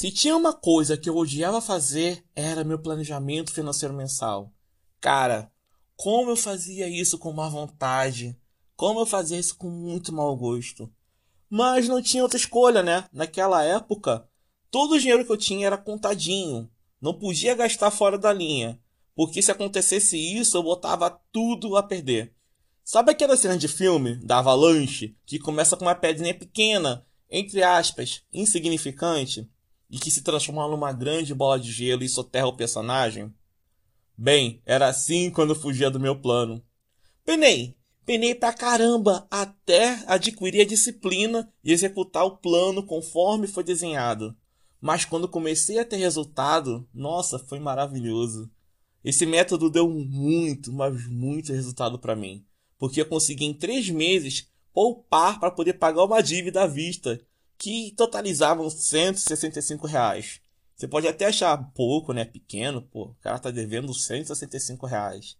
Se tinha uma coisa que eu odiava fazer, era meu planejamento financeiro mensal. Cara, como eu fazia isso com má vontade. Como eu fazia isso com muito mau gosto. Mas não tinha outra escolha, né? Naquela época, todo o dinheiro que eu tinha era contadinho. Não podia gastar fora da linha. Porque se acontecesse isso, eu botava tudo a perder. Sabe aquela cena de filme da Avalanche que começa com uma pedrinha pequena, entre aspas, insignificante, e que se transforma numa grande bola de gelo e soterra o personagem? Bem, era assim quando fugia do meu plano. Penei, penei pra caramba até adquirir a disciplina e executar o plano conforme foi desenhado. Mas quando comecei a ter resultado, nossa, foi maravilhoso. Esse método deu muito, mas muito resultado para mim, porque eu consegui em três meses poupar para poder pagar uma dívida à vista, que totalizavam 165 reais. Você pode até achar pouco, né, pequeno, pô, o cara tá devendo 165 reais.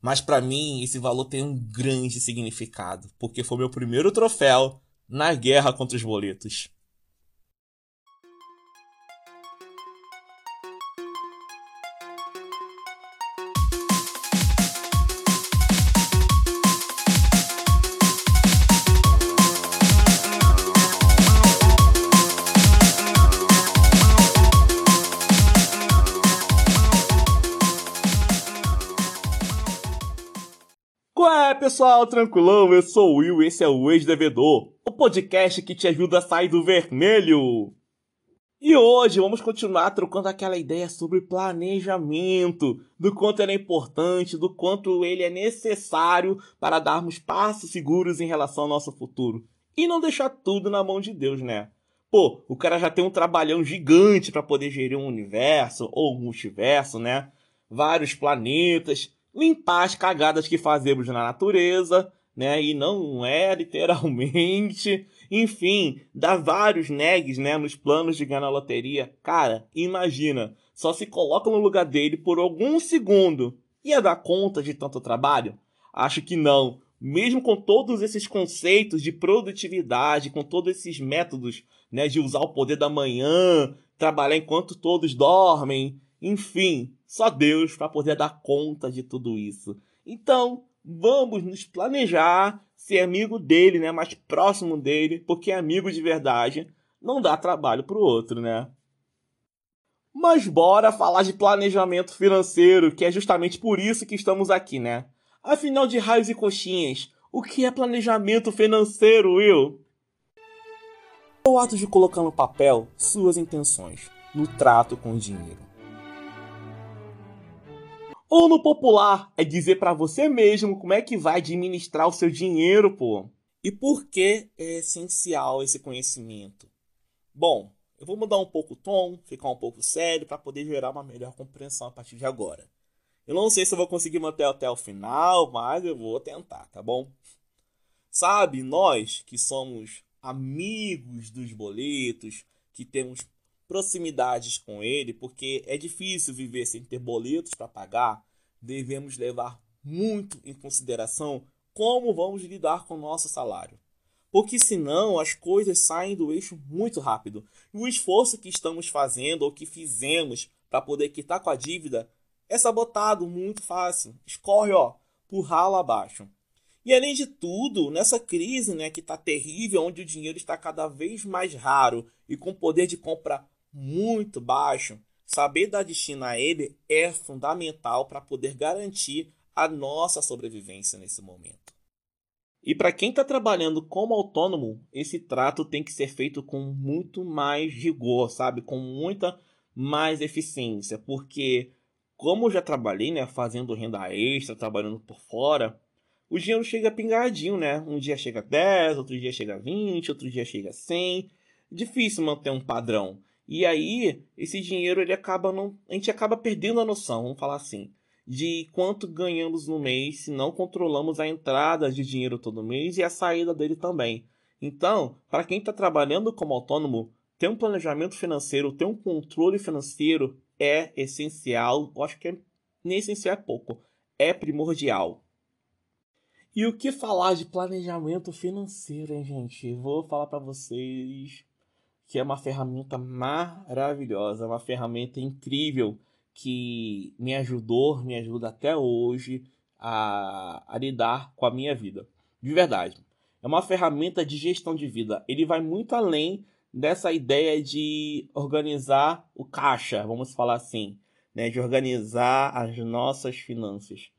Mas para mim esse valor tem um grande significado, porque foi meu primeiro troféu na guerra contra os boletos. Pessoal, tranquilão? Eu sou o Will esse é o Ex-Devedor, o podcast que te ajuda a sair do vermelho. E hoje vamos continuar trocando aquela ideia sobre planejamento, do quanto ele é importante, do quanto ele é necessário para darmos passos seguros em relação ao nosso futuro. E não deixar tudo na mão de Deus, né? Pô, o cara já tem um trabalhão gigante para poder gerir um universo ou um multiverso, né? Vários planetas limpar as cagadas que fazemos na natureza, né? E não é literalmente. Enfim, dá vários negs, né? Nos planos de ganhar loteria. Cara, imagina. Só se coloca no lugar dele por algum segundo. Ia dar conta de tanto trabalho? Acho que não. Mesmo com todos esses conceitos de produtividade, com todos esses métodos, né? De usar o poder da manhã, trabalhar enquanto todos dormem, enfim, só Deus para poder dar conta de tudo isso. Então, vamos nos planejar, ser amigo dele, né, mais próximo dele, porque amigo de verdade não dá trabalho pro outro, né? Mas bora falar de planejamento financeiro, que é justamente por isso que estamos aqui, né? Afinal de raios e coxinhas, o que é planejamento financeiro, Will? É o ato de colocar no papel suas intenções no trato com o dinheiro. Ou no popular, é dizer para você mesmo como é que vai administrar o seu dinheiro, pô. E por que é essencial esse conhecimento? Bom, eu vou mudar um pouco o tom, ficar um pouco sério para poder gerar uma melhor compreensão a partir de agora. Eu não sei se eu vou conseguir manter até o final, mas eu vou tentar, tá bom? Sabe, nós que somos amigos dos boletos, que temos proximidades com ele, porque é difícil viver sem ter boletos para pagar, devemos levar muito em consideração como vamos lidar com o nosso salário. Porque senão as coisas saem do eixo muito rápido. E o esforço que estamos fazendo ou que fizemos para poder quitar com a dívida é sabotado muito fácil. Escorre, ó, por ralo abaixo. E além de tudo, nessa crise né, que está terrível, onde o dinheiro está cada vez mais raro e com poder de compra muito baixo, saber dar destino a ele é fundamental para poder garantir a nossa sobrevivência nesse momento. E para quem está trabalhando como autônomo, esse trato tem que ser feito com muito mais rigor, sabe? Com muita mais eficiência, porque como já trabalhei, né, fazendo renda extra, trabalhando por fora, o dinheiro chega pingadinho, né? Um dia chega a 10, outro dia chega a 20, outro dia chega a 100. Difícil manter um padrão. E aí, esse dinheiro ele acaba não, a gente acaba perdendo a noção, vamos falar assim, de quanto ganhamos no mês se não controlamos a entrada de dinheiro todo mês e a saída dele também. Então, para quem está trabalhando como autônomo, ter um planejamento financeiro, ter um controle financeiro é essencial. Eu acho que é, nem essencial é pouco, é primordial. E o que falar de planejamento financeiro, hein, gente? Vou falar para vocês que é uma ferramenta maravilhosa, uma ferramenta incrível que me ajudou, me ajuda até hoje a, a lidar com a minha vida. De verdade. É uma ferramenta de gestão de vida. Ele vai muito além dessa ideia de organizar o caixa, vamos falar assim, né? de organizar as nossas finanças.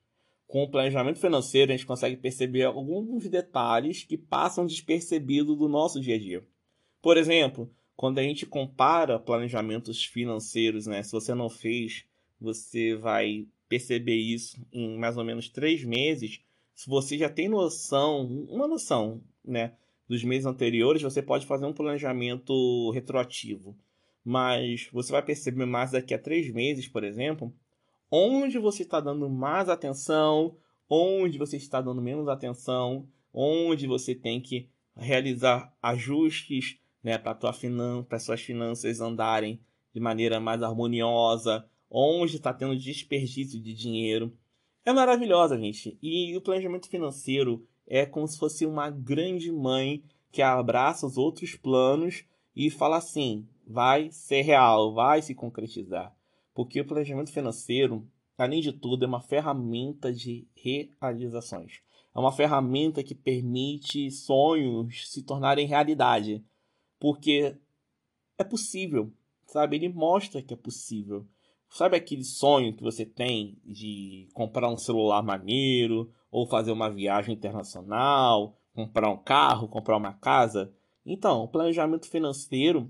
Com o planejamento financeiro, a gente consegue perceber alguns detalhes que passam despercebidos do nosso dia a dia. Por exemplo, quando a gente compara planejamentos financeiros, né? se você não fez, você vai perceber isso em mais ou menos três meses. Se você já tem noção, uma noção, né, dos meses anteriores, você pode fazer um planejamento retroativo. Mas você vai perceber mais daqui a três meses, por exemplo, onde você está dando mais atenção, onde você está dando menos atenção, onde você tem que realizar ajustes né, para finan suas finanças andarem de maneira mais harmoniosa, onde está tendo desperdício de dinheiro. É maravilhosa, gente. E o planejamento financeiro é como se fosse uma grande mãe que abraça os outros planos e fala assim: vai ser real, vai se concretizar. Porque o planejamento financeiro, além de tudo, é uma ferramenta de realizações. É uma ferramenta que permite sonhos se tornarem realidade. Porque é possível, sabe? Ele mostra que é possível. Sabe aquele sonho que você tem de comprar um celular maneiro, ou fazer uma viagem internacional, comprar um carro, comprar uma casa? Então, o planejamento financeiro,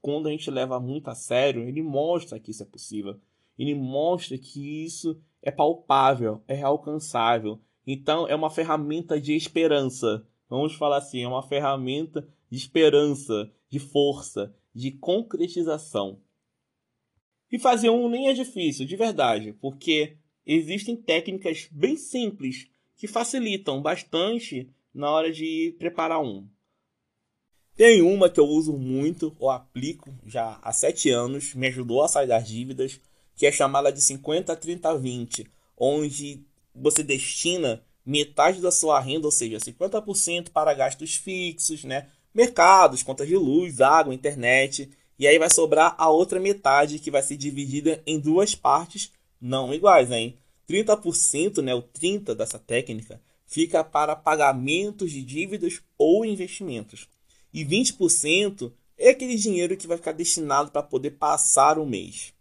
quando a gente leva muito a sério, ele mostra que isso é possível. Ele mostra que isso é palpável, é alcançável. Então, é uma ferramenta de esperança. Vamos falar assim, é uma ferramenta de esperança, de força, de concretização. E fazer um nem é difícil, de verdade, porque existem técnicas bem simples que facilitam bastante na hora de preparar um. Tem uma que eu uso muito, ou aplico já há 7 anos, me ajudou a sair das dívidas, que é chamada de 50 30 20, onde você destina metade da sua renda, ou seja, 50% para gastos fixos, né? Mercados, contas de luz, água, internet, e aí vai sobrar a outra metade que vai ser dividida em duas partes não iguais, hein? 30%, né, o 30 dessa técnica, fica para pagamentos de dívidas ou investimentos. E 20% é aquele dinheiro que vai ficar destinado para poder passar o mês.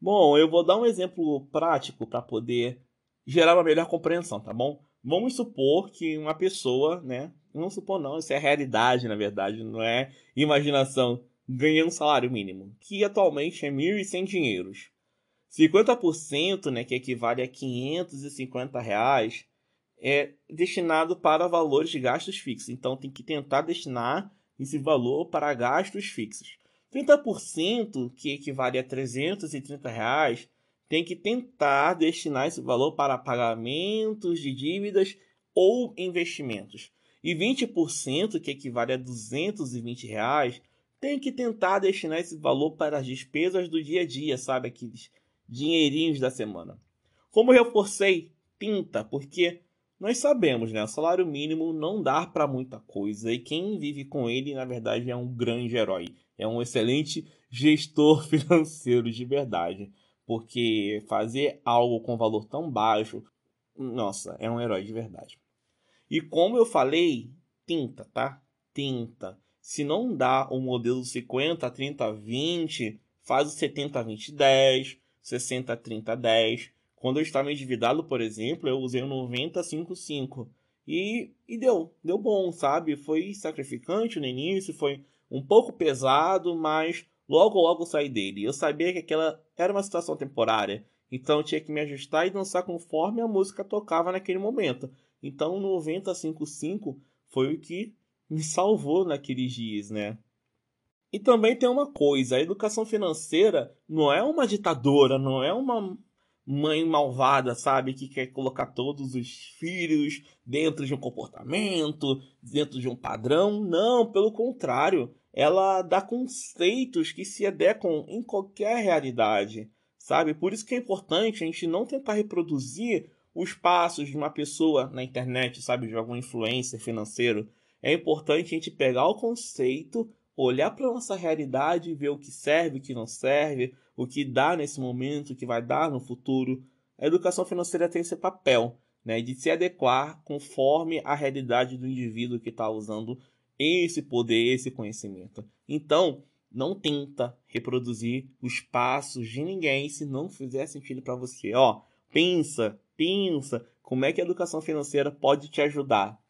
Bom, eu vou dar um exemplo prático para poder gerar uma melhor compreensão, tá bom? Vamos supor que uma pessoa, né? Não supor não, isso é realidade, na verdade, não é imaginação ganha um salário mínimo, que atualmente é 1.100 dinheiros. 50%, né, que equivale a 550 reais, é destinado para valores de gastos fixos. Então tem que tentar destinar esse valor para gastos fixos. 30%, que equivale a 330 reais, tem que tentar destinar esse valor para pagamentos de dívidas ou investimentos. E 20%, que equivale a 220 reais, tem que tentar destinar esse valor para as despesas do dia a dia, sabe? Aqueles dinheirinhos da semana. Como eu reforcei, pinta, porque nós sabemos, né? O salário mínimo não dá para muita coisa e quem vive com ele, na verdade, é um grande herói. É um excelente gestor financeiro de verdade. Porque fazer algo com valor tão baixo, nossa, é um herói de verdade. E como eu falei, tinta, tá? Tinta. Se não dá o modelo 50, 30, 20, faz o 70, 20, 10, 60, 30, 10. Quando eu estava endividado, por exemplo, eu usei o 90, 5, 5. E, e deu, deu bom, sabe? Foi sacrificante no início, foi um pouco pesado, mas logo logo saí dele. Eu sabia que aquela era uma situação temporária, então eu tinha que me ajustar e dançar conforme a música tocava naquele momento. Então 9055 foi o que me salvou naqueles dias, né? E também tem uma coisa, a educação financeira não é uma ditadora, não é uma mãe malvada, sabe, que quer colocar todos os filhos dentro de um comportamento, dentro de um padrão. Não, pelo contrário, ela dá conceitos que se adequam em qualquer realidade, sabe? Por isso que é importante a gente não tentar reproduzir os passos de uma pessoa na internet, sabe, de algum influencer financeiro, é importante a gente pegar o conceito, olhar para nossa realidade e ver o que serve, o que não serve, o que dá nesse momento, o que vai dar no futuro. A educação financeira tem esse papel, né, de se adequar conforme a realidade do indivíduo que está usando esse poder, esse conhecimento. Então, não tenta reproduzir os passos de ninguém se não fizer sentido para você. Ó, pensa, pensa como é que a educação financeira pode te ajudar.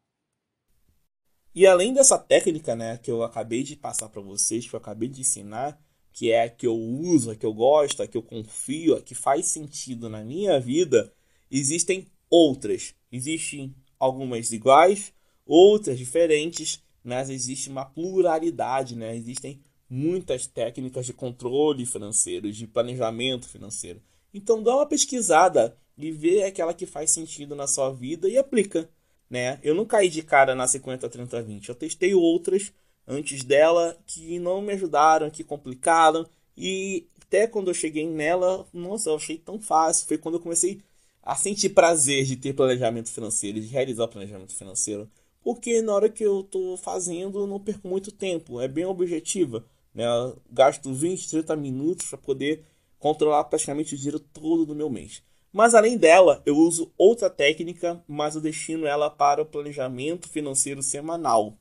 E além dessa técnica, né, que eu acabei de passar para vocês, que eu acabei de ensinar, que é a que eu uso, a que eu gosto, a que eu confio, a que faz sentido na minha vida, existem outras. Existem algumas iguais, outras diferentes, mas existe uma pluralidade, né? Existem muitas técnicas de controle financeiro, de planejamento financeiro. Então dá uma pesquisada e vê aquela que faz sentido na sua vida e aplica, né? Eu não caí de cara na 50 30 20. Eu testei outras antes dela que não me ajudaram, que complicaram e até quando eu cheguei nela, nossa, eu achei tão fácil. Foi quando eu comecei a sentir prazer de ter planejamento financeiro, de realizar o planejamento financeiro. Porque na hora que eu estou fazendo, eu não perco muito tempo, é bem objetiva. Né? Eu gasto 20, 30 minutos para poder controlar praticamente o dinheiro todo do meu mês. Mas além dela, eu uso outra técnica, mas eu destino ela para o planejamento financeiro semanal.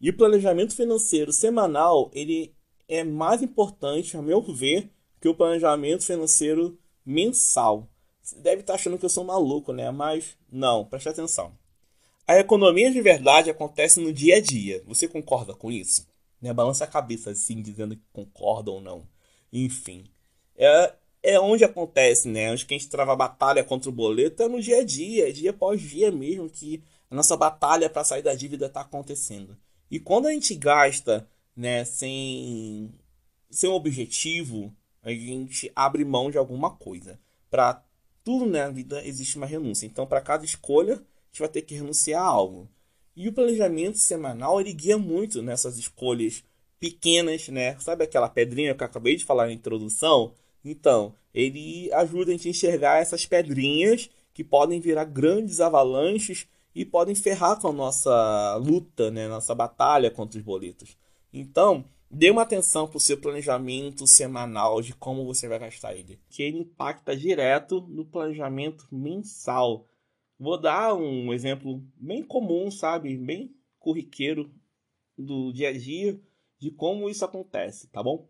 E o planejamento financeiro semanal, ele é mais importante, a meu ver, que o planejamento financeiro mensal. Você deve estar achando que eu sou maluco, né? Mas não, preste atenção. A economia de verdade acontece no dia a dia. Você concorda com isso? Né? Balança a cabeça assim, dizendo que concorda ou não. Enfim. É, é onde acontece, né? Onde que a gente trava a batalha contra o boleto é no dia a dia, é dia após dia mesmo que a nossa batalha para sair da dívida está acontecendo. E quando a gente gasta, né, sem sem objetivo, a gente abre mão de alguma coisa. Para tudo na vida existe uma renúncia. Então, para cada escolha, a gente vai ter que renunciar a algo. E o planejamento semanal ele guia muito nessas escolhas pequenas, né? Sabe aquela pedrinha que eu acabei de falar na introdução? Então, ele ajuda a gente a enxergar essas pedrinhas que podem virar grandes avalanches e podem ferrar com a nossa luta, né? Nossa batalha contra os boletos. Então, dê uma atenção para o seu planejamento semanal de como você vai gastar ele, que ele impacta direto no planejamento mensal. Vou dar um exemplo bem comum, sabe? Bem corriqueiro do dia a dia de como isso acontece, tá bom?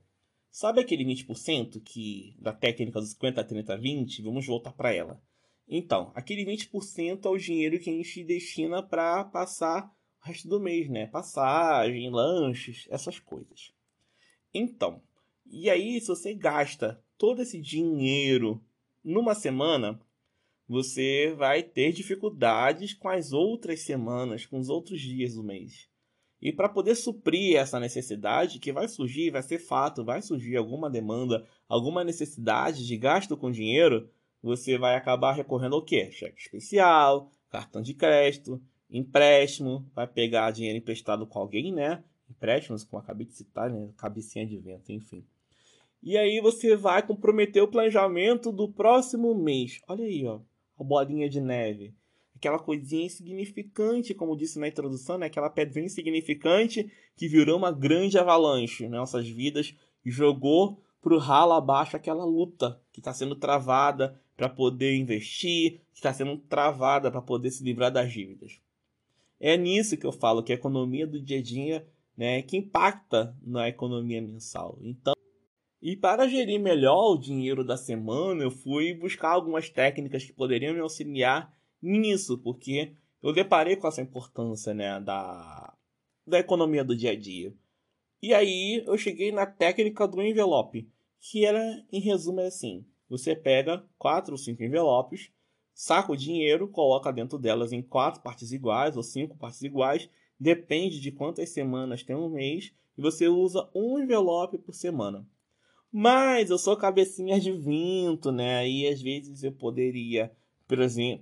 Sabe aquele 20% que da técnica dos 50, 30, 20? Vamos voltar para ela. Então, aquele 20% é o dinheiro que a gente destina para passar o resto do mês, né? Passagem, lanches, essas coisas. Então, e aí se você gasta todo esse dinheiro numa semana, você vai ter dificuldades com as outras semanas, com os outros dias do mês. E para poder suprir essa necessidade que vai surgir, vai ser fato, vai surgir alguma demanda, alguma necessidade de gasto com dinheiro, você vai acabar recorrendo ao quê? Cheque especial, cartão de crédito, empréstimo, vai pegar dinheiro emprestado com alguém, né? Empréstimos, como acabei de citar, né? Cabecinha de vento, enfim. E aí você vai comprometer o planejamento do próximo mês. Olha aí, ó a bolinha de neve. Aquela coisinha insignificante, como disse na introdução, né? aquela pedrinha insignificante que virou uma grande avalanche nas nossas vidas e jogou pro ralo abaixo aquela luta que está sendo travada para poder investir, que está sendo travada para poder se livrar das dívidas. É nisso que eu falo que a economia do dia a dia né, que impacta na economia mensal. Então, e para gerir melhor o dinheiro da semana, eu fui buscar algumas técnicas que poderiam me auxiliar nisso, porque eu deparei com essa importância né, da, da economia do dia a dia. E aí eu cheguei na técnica do envelope, que era, em resumo, é assim: você pega quatro ou cinco envelopes, saca o dinheiro, coloca dentro delas em quatro partes iguais ou cinco partes iguais, depende de quantas semanas tem um mês, e você usa um envelope por semana. Mas eu sou cabecinha de vento, né? E às vezes eu poderia,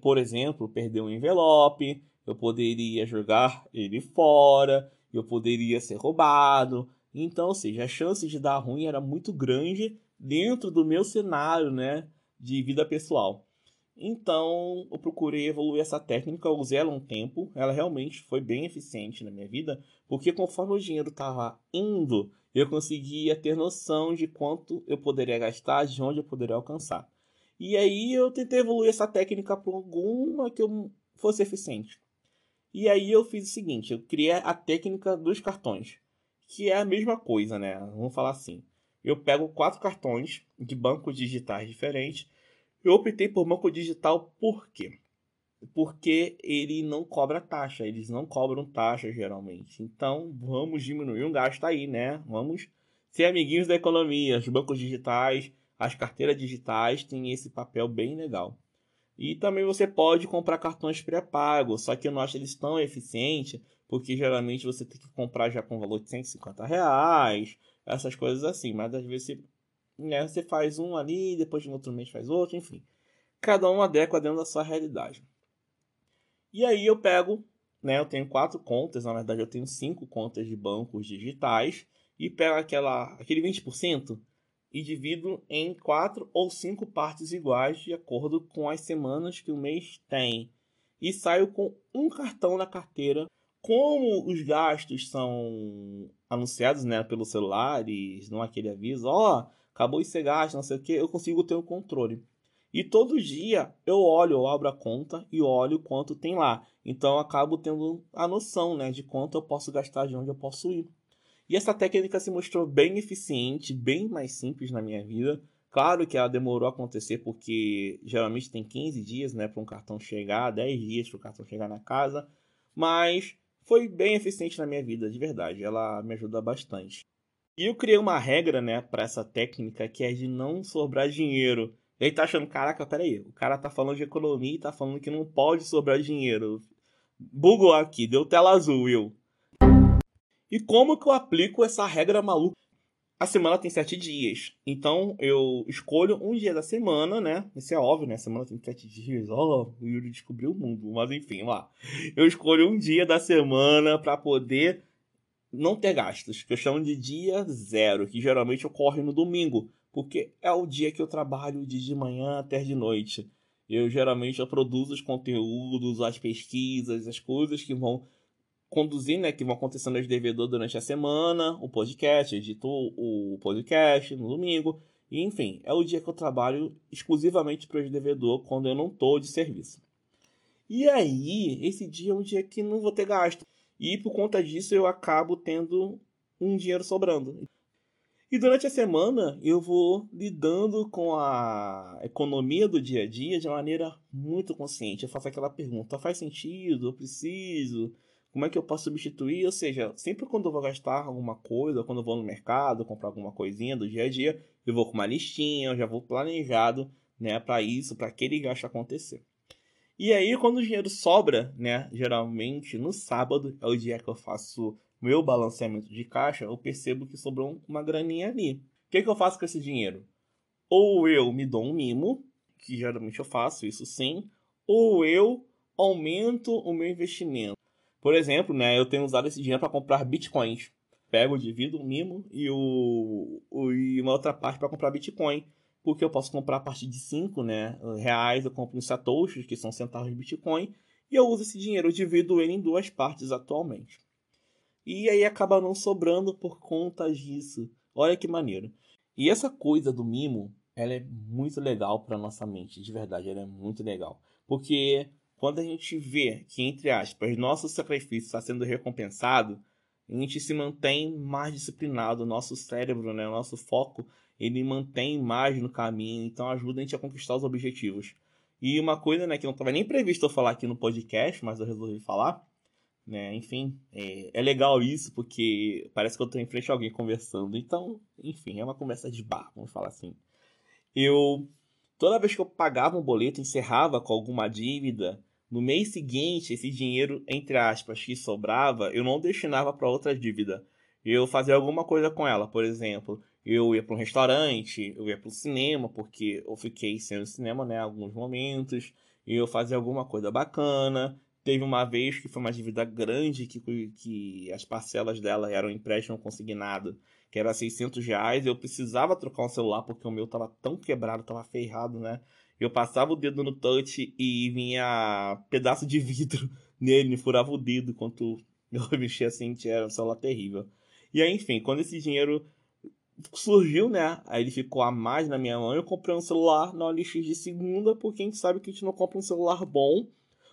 por exemplo, perder um envelope, eu poderia jogar ele fora, eu poderia ser roubado. Então, ou seja, a chance de dar ruim era muito grande dentro do meu cenário, né, de vida pessoal. Então, eu procurei evoluir essa técnica, usei ela um tempo, ela realmente foi bem eficiente na minha vida, porque conforme o dinheiro estava indo, eu conseguia ter noção de quanto eu poderia gastar, de onde eu poderia alcançar. E aí eu tentei evoluir essa técnica para alguma que eu fosse eficiente. E aí eu fiz o seguinte, eu criei a técnica dos cartões, que é a mesma coisa, né? Vamos falar assim. Eu pego quatro cartões de bancos digitais diferentes eu optei por banco digital por quê? Porque ele não cobra taxa, eles não cobram taxa geralmente. Então vamos diminuir o gasto aí, né? Vamos ser amiguinhos da economia. Os bancos digitais, as carteiras digitais têm esse papel bem legal. E também você pode comprar cartões pré-pagos, só que eu não acho eles tão eficientes, porque geralmente você tem que comprar já com valor de 150 reais, essas coisas assim. Mas às vezes você né? Você faz um ali, depois de um outro mês faz outro, enfim. Cada um adequa dentro da sua realidade. E aí eu pego, né? Eu tenho quatro contas, na verdade eu tenho cinco contas de bancos digitais e pego aquela, aquele 20% e divido em quatro ou cinco partes iguais de acordo com as semanas que o mês tem. E saio com um cartão na carteira. Como os gastos são anunciados né, pelos celulares, não aquele aviso, ó, oh, acabou ser gasto, não sei o que, eu consigo ter o controle. E todo dia eu olho, eu abro a conta e olho quanto tem lá. Então eu acabo tendo a noção né, de quanto eu posso gastar, de onde eu posso ir. E essa técnica se mostrou bem eficiente, bem mais simples na minha vida. Claro que ela demorou a acontecer porque geralmente tem 15 dias né, para um cartão chegar, 10 dias para o cartão chegar na casa. Mas foi bem eficiente na minha vida, de verdade. Ela me ajuda bastante. E eu criei uma regra, né, para essa técnica que é de não sobrar dinheiro. E aí tá achando, caraca, peraí, o cara tá falando de economia e tá falando que não pode sobrar dinheiro. Bugou aqui, deu tela azul, Will. E como que eu aplico essa regra maluca? A semana tem sete dias. Então eu escolho um dia da semana, né? Isso é óbvio, né? A semana tem sete dias. Ó, oh, o Yuri descobriu o mundo. Mas enfim, lá. Eu escolho um dia da semana para poder não ter gastos, que eu chamo de dia zero, que geralmente ocorre no domingo, porque é o dia que eu trabalho de, de manhã até de noite. Eu geralmente eu produzo os conteúdos, as pesquisas, as coisas que vão conduzir, né, que vão acontecendo aos devedores durante a semana, o podcast, edito o podcast no domingo, e enfim, é o dia que eu trabalho exclusivamente para os devedores quando eu não estou de serviço. E aí, esse dia é um dia que não vou ter gasto. E por conta disso eu acabo tendo um dinheiro sobrando. E durante a semana eu vou lidando com a economia do dia a dia de maneira muito consciente. Eu faço aquela pergunta: faz sentido? Eu preciso? Como é que eu posso substituir? Ou seja, sempre quando eu vou gastar alguma coisa, quando eu vou no mercado comprar alguma coisinha do dia a dia, eu vou com uma listinha, eu já vou planejado, né, para isso, para aquele gasto acontecer. E aí, quando o dinheiro sobra, né? Geralmente no sábado é o dia que eu faço meu balanceamento de caixa, eu percebo que sobrou uma graninha ali. O que, que eu faço com esse dinheiro? Ou eu me dou um mimo, que geralmente eu faço isso sim, ou eu aumento o meu investimento. Por exemplo, né, eu tenho usado esse dinheiro para comprar bitcoins. Pego, divido o mimo e, o, o, e uma outra parte para comprar bitcoin porque eu posso comprar a partir de 5 né, reais, eu compro em satoshis, que são centavos de Bitcoin, e eu uso esse dinheiro, eu divido ele em duas partes atualmente. E aí acaba não sobrando por conta disso. Olha que maneiro. E essa coisa do mimo, ela é muito legal para nossa mente, de verdade, ela é muito legal. Porque quando a gente vê que, entre aspas, nosso sacrifício está sendo recompensado, a gente se mantém mais disciplinado, nosso cérebro, né, nosso foco ele mantém mais no caminho, então ajuda a gente a conquistar os objetivos. E uma coisa né, que não estava nem previsto eu falar aqui no podcast, mas eu resolvi falar, né? Enfim, é, é, legal isso porque parece que eu estou em frente a alguém conversando. Então, enfim, é uma conversa de bar, vamos falar assim. Eu, toda vez que eu pagava um boleto, encerrava com alguma dívida, no mês seguinte, esse dinheiro, entre aspas, que sobrava, eu não destinava para outra dívida. Eu fazia alguma coisa com ela, por exemplo, eu ia para um restaurante, eu ia para o cinema, porque eu fiquei sem o cinema, né, alguns momentos, eu fazia alguma coisa bacana. Teve uma vez que foi uma dívida grande, que, que as parcelas dela eram empréstimo consignado, que era 600 reais. Eu precisava trocar um celular porque o meu tava tão quebrado, tava ferrado, né? Eu passava o dedo no touch e vinha pedaço de vidro nele, me furava o dedo enquanto eu mexia assim, era um celular terrível. E aí, enfim, quando esse dinheiro surgiu, né? Aí ele ficou a mais na minha mão. Eu comprei um celular na OLX de segunda, porque a gente sabe que a gente não compra um celular bom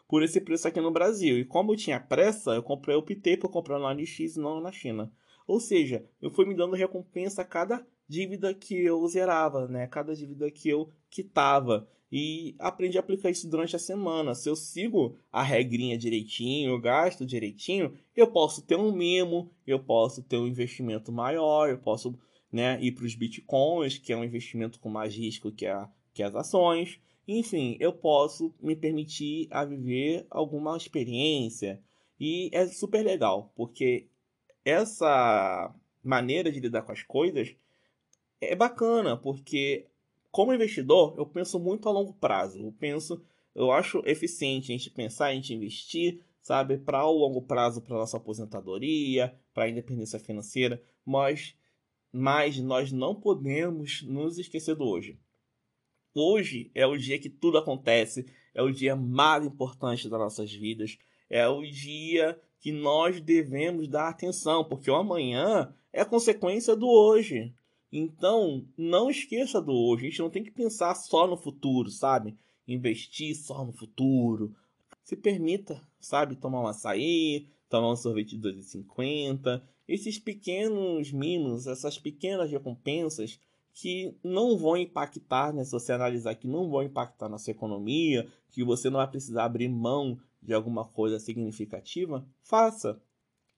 por esse preço aqui no Brasil. E como eu tinha pressa, eu comprei, optei por comprar na OLX e não na China. Ou seja, eu fui me dando recompensa a cada dívida que eu zerava, né? Cada dívida que eu quitava. E aprendi a aplicar isso durante a semana. Se eu sigo a regrinha direitinho, eu gasto direitinho, eu posso ter um mimo, eu posso ter um investimento maior, eu posso né, ir para os bitcoins, que é um investimento com mais risco que, a, que as ações. Enfim, eu posso me permitir a viver alguma experiência. E é super legal, porque essa maneira de lidar com as coisas é bacana, porque como investidor, eu penso muito a longo prazo. Eu penso, eu acho eficiente a gente pensar, a gente investir, sabe, para o longo prazo, para nossa aposentadoria, para a independência financeira, mas, mas nós não podemos nos esquecer do hoje. Hoje é o dia que tudo acontece, é o dia mais importante das nossas vidas, é o dia que nós devemos dar atenção, porque o amanhã é consequência do hoje. Então, não esqueça do hoje. A gente não tem que pensar só no futuro, sabe? Investir só no futuro. Se permita, sabe, tomar um açaí, tomar um sorvete de 2,50. Esses pequenos mimos, essas pequenas recompensas que não vão impactar, né? Se você analisar que não vão impactar na sua economia, que você não vai precisar abrir mão de alguma coisa significativa, faça,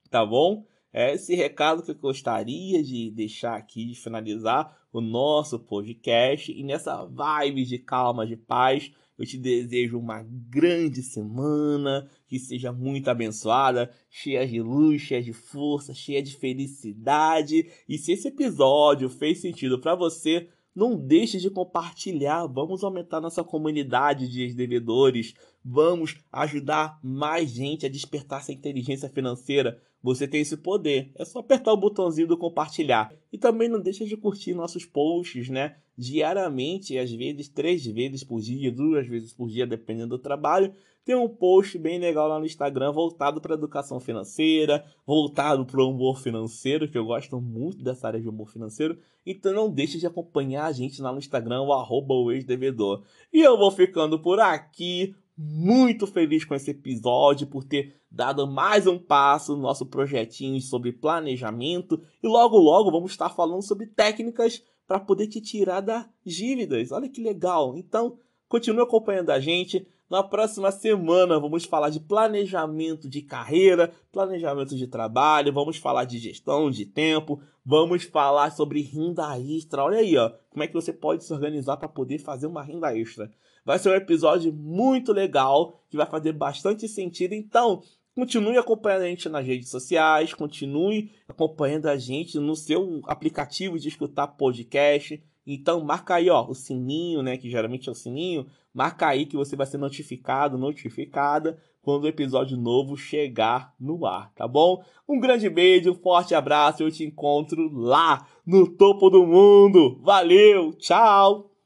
tá bom? É esse recado que eu gostaria de deixar aqui, de finalizar o nosso podcast. E nessa vibe de calma, de paz, eu te desejo uma grande semana, que seja muito abençoada, cheia de luz, cheia de força, cheia de felicidade. E se esse episódio fez sentido para você, não deixe de compartilhar. Vamos aumentar nossa comunidade de devedores. Vamos ajudar mais gente a despertar essa inteligência financeira. Você tem esse poder. É só apertar o botãozinho do compartilhar. E também não deixe de curtir nossos posts, né? Diariamente, às vezes três vezes por dia, duas vezes por dia, dependendo do trabalho. Tem um post bem legal lá no Instagram voltado para educação financeira, voltado para o humor financeiro, que eu gosto muito dessa área de humor financeiro. Então não deixe de acompanhar a gente lá no Instagram, o arroba o ex-devedor. E eu vou ficando por aqui muito feliz com esse episódio, por ter dado mais um passo no nosso projetinho sobre planejamento. E logo, logo vamos estar falando sobre técnicas para poder te tirar das dívidas. Olha que legal! Então, continue acompanhando a gente. Na próxima semana vamos falar de planejamento de carreira, planejamento de trabalho, vamos falar de gestão de tempo, vamos falar sobre renda extra. Olha aí, ó, como é que você pode se organizar para poder fazer uma renda extra. Vai ser um episódio muito legal, que vai fazer bastante sentido. Então, continue acompanhando a gente nas redes sociais, continue acompanhando a gente no seu aplicativo de escutar podcast. Então, marca aí, ó, o sininho, né, que geralmente é o sininho. Marca aí que você vai ser notificado, notificada quando o episódio novo chegar no ar, tá bom? Um grande beijo, um forte abraço, eu te encontro lá no topo do mundo. Valeu, tchau!